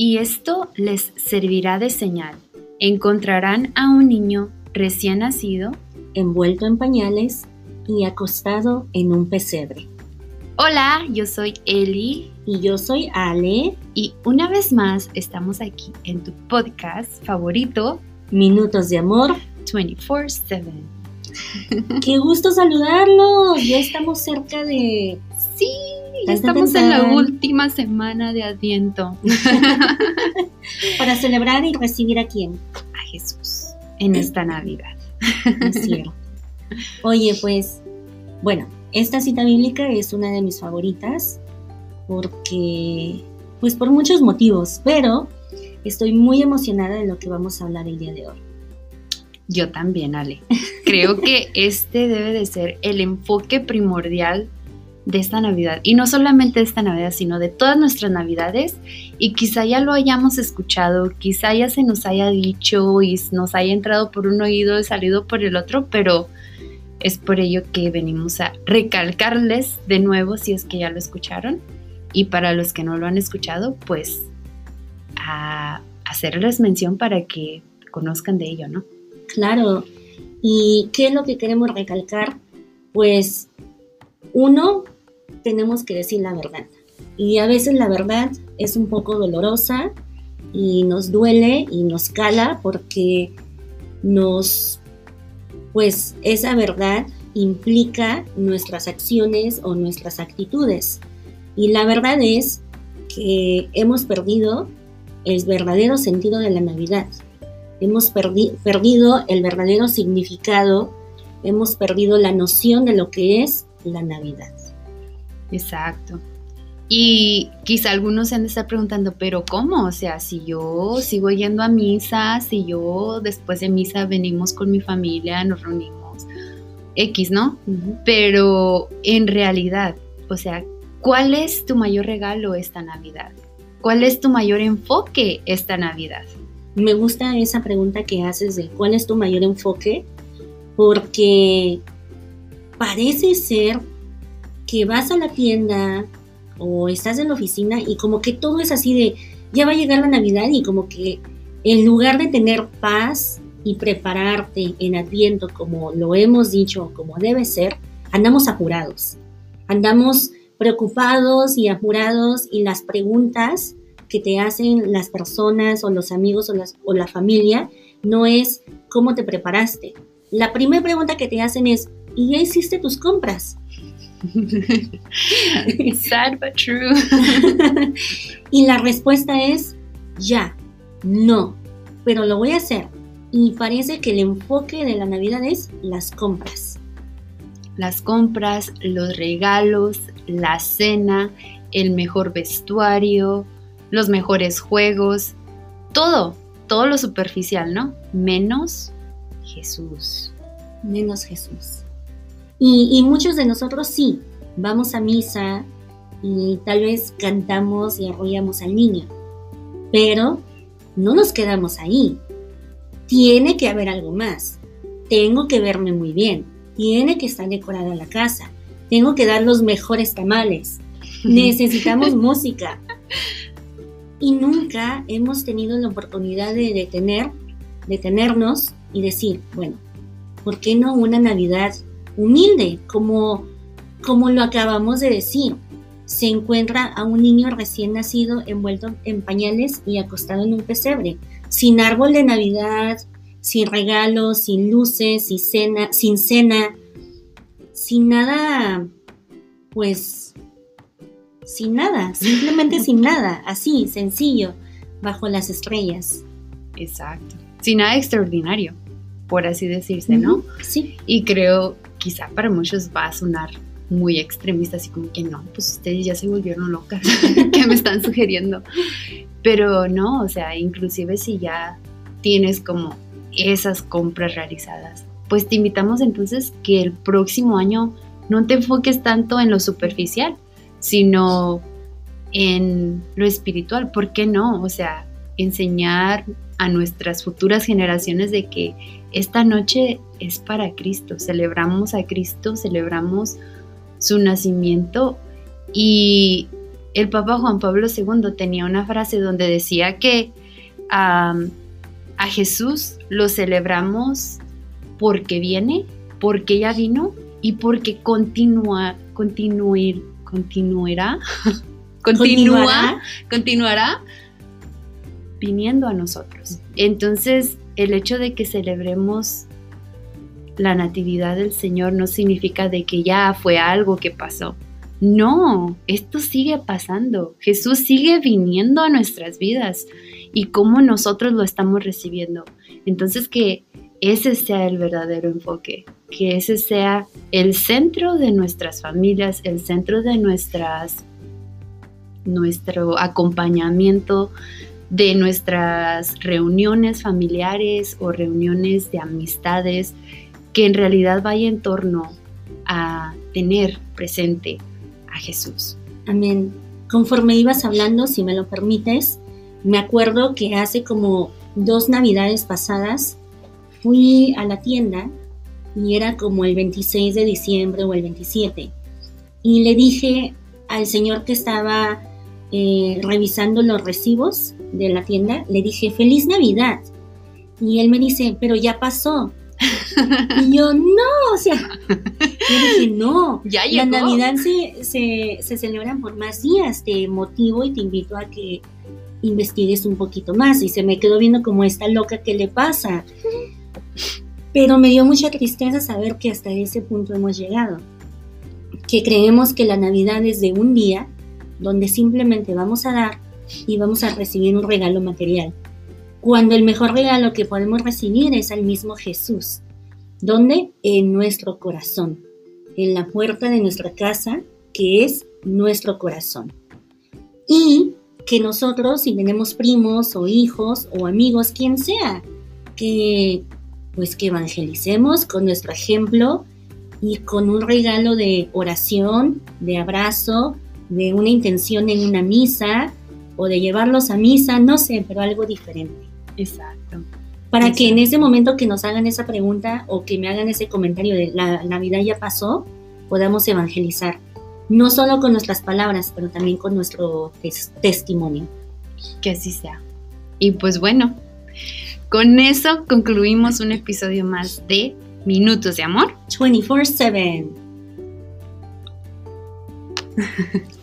y esto les servirá de señal. Encontrarán a un niño recién nacido, envuelto en pañales y acostado en un pesebre. Hola, yo soy Eli. Y yo soy Ale. Y una vez más estamos aquí en tu podcast favorito, Minutos de Amor 24/7. Qué gusto saludarlos. Ya estamos cerca de... Sí, ya estamos en la última semana de Adviento. Para celebrar y recibir a quién? A Jesús en esta Navidad. Es cierto. Oye, pues, bueno, esta cita bíblica es una de mis favoritas porque, pues por muchos motivos, pero estoy muy emocionada de lo que vamos a hablar el día de hoy. Yo también, Ale. Creo que este debe de ser el enfoque primordial de esta Navidad. Y no solamente de esta Navidad, sino de todas nuestras Navidades. Y quizá ya lo hayamos escuchado, quizá ya se nos haya dicho y nos haya entrado por un oído y salido por el otro, pero es por ello que venimos a recalcarles de nuevo si es que ya lo escucharon. Y para los que no lo han escuchado, pues a hacerles mención para que conozcan de ello, ¿no? Claro. ¿Y qué es lo que queremos recalcar? Pues uno, tenemos que decir la verdad. Y a veces la verdad es un poco dolorosa y nos duele y nos cala porque nos, pues esa verdad implica nuestras acciones o nuestras actitudes. Y la verdad es que hemos perdido el verdadero sentido de la Navidad. Hemos perdido el verdadero significado, hemos perdido la noción de lo que es la Navidad. Exacto. Y quizá algunos se han de estar preguntando, pero ¿cómo? O sea, si yo sigo yendo a misa, si yo después de misa venimos con mi familia, nos reunimos, X, ¿no? Pero en realidad, o sea, ¿cuál es tu mayor regalo esta Navidad? ¿Cuál es tu mayor enfoque esta Navidad? Me gusta esa pregunta que haces de cuál es tu mayor enfoque, porque parece ser que vas a la tienda o estás en la oficina y como que todo es así de, ya va a llegar la Navidad y como que en lugar de tener paz y prepararte en Adviento como lo hemos dicho, como debe ser, andamos apurados, andamos preocupados y apurados y las preguntas que te hacen las personas o los amigos o, o la familia no es cómo te preparaste. La primera pregunta que te hacen es, y ya hiciste tus compras. Sad but true. y la respuesta es ya, no, pero lo voy a hacer. Y parece que el enfoque de la Navidad es las compras. Las compras, los regalos, la cena, el mejor vestuario, los mejores juegos, todo, todo lo superficial, ¿no? Menos Jesús. Menos Jesús. Y, muchos de nosotros sí, vamos a misa y tal vez cantamos y arrollamos al niño, pero no nos quedamos ahí. Tiene que haber algo más. Tengo que verme muy bien. Tiene que estar decorada la casa. Tengo que dar los mejores tamales. Necesitamos música. Y nunca hemos tenido la oportunidad de detener, detenernos y decir, bueno, ¿por qué no una Navidad humilde, como, como lo acabamos de decir. Se encuentra a un niño recién nacido envuelto en pañales y acostado en un pesebre, sin árbol de Navidad, sin regalos, sin luces, sin cena, sin cena, sin nada, pues, sin nada, simplemente sin nada, así, sencillo, bajo las estrellas. Exacto. Sin nada extraordinario, por así decirse, ¿no? Sí. Y creo quizá para muchos va a sonar muy extremista, así como que no, pues ustedes ya se volvieron locas, que me están sugiriendo. Pero no, o sea, inclusive si ya tienes como esas compras realizadas, pues te invitamos entonces que el próximo año no te enfoques tanto en lo superficial, sino en lo espiritual. ¿Por qué no? O sea, enseñar a nuestras futuras generaciones de que esta noche es para Cristo, celebramos a Cristo, celebramos su nacimiento. Y el Papa Juan Pablo II tenía una frase donde decía que a Jesús lo celebramos porque viene, porque ya vino y porque continúa, continuir, continuará, continúa, continuará viniendo a nosotros. Entonces, el hecho de que celebremos la natividad del Señor no significa de que ya fue algo que pasó. No, esto sigue pasando. Jesús sigue viniendo a nuestras vidas y cómo nosotros lo estamos recibiendo. Entonces que ese sea el verdadero enfoque, que ese sea el centro de nuestras familias, el centro de nuestras nuestro acompañamiento de nuestras reuniones familiares o reuniones de amistades, que en realidad vaya en torno a tener presente a Jesús. Amén. Conforme ibas hablando, si me lo permites, me acuerdo que hace como dos navidades pasadas fui a la tienda y era como el 26 de diciembre o el 27 y le dije al señor que estaba eh, revisando los recibos de la tienda, le dije, feliz Navidad. Y él me dice, pero ya pasó. y yo, no, o sea, yo dije, no, ya la Navidad se, se, se celebran por más días, te motivo y te invito a que investigues un poquito más. Y se me quedó viendo como esta loca que le pasa. Pero me dio mucha tristeza saber que hasta ese punto hemos llegado. Que creemos que la Navidad es de un día donde simplemente vamos a dar y vamos a recibir un regalo material. Cuando el mejor regalo que podemos recibir es al mismo Jesús. ¿Dónde? En nuestro corazón. En la puerta de nuestra casa, que es nuestro corazón. Y que nosotros, si tenemos primos o hijos o amigos, quien sea, que pues que evangelicemos con nuestro ejemplo y con un regalo de oración, de abrazo, de una intención en una misa o de llevarlos a misa, no sé, pero algo diferente. Exacto. Para que en ese momento que nos hagan esa pregunta o que me hagan ese comentario de la Navidad ya pasó, podamos evangelizar. No solo con nuestras palabras, pero también con nuestro testimonio. Que así sea. Y pues bueno, con eso concluimos un episodio más de Minutos de Amor 24/7.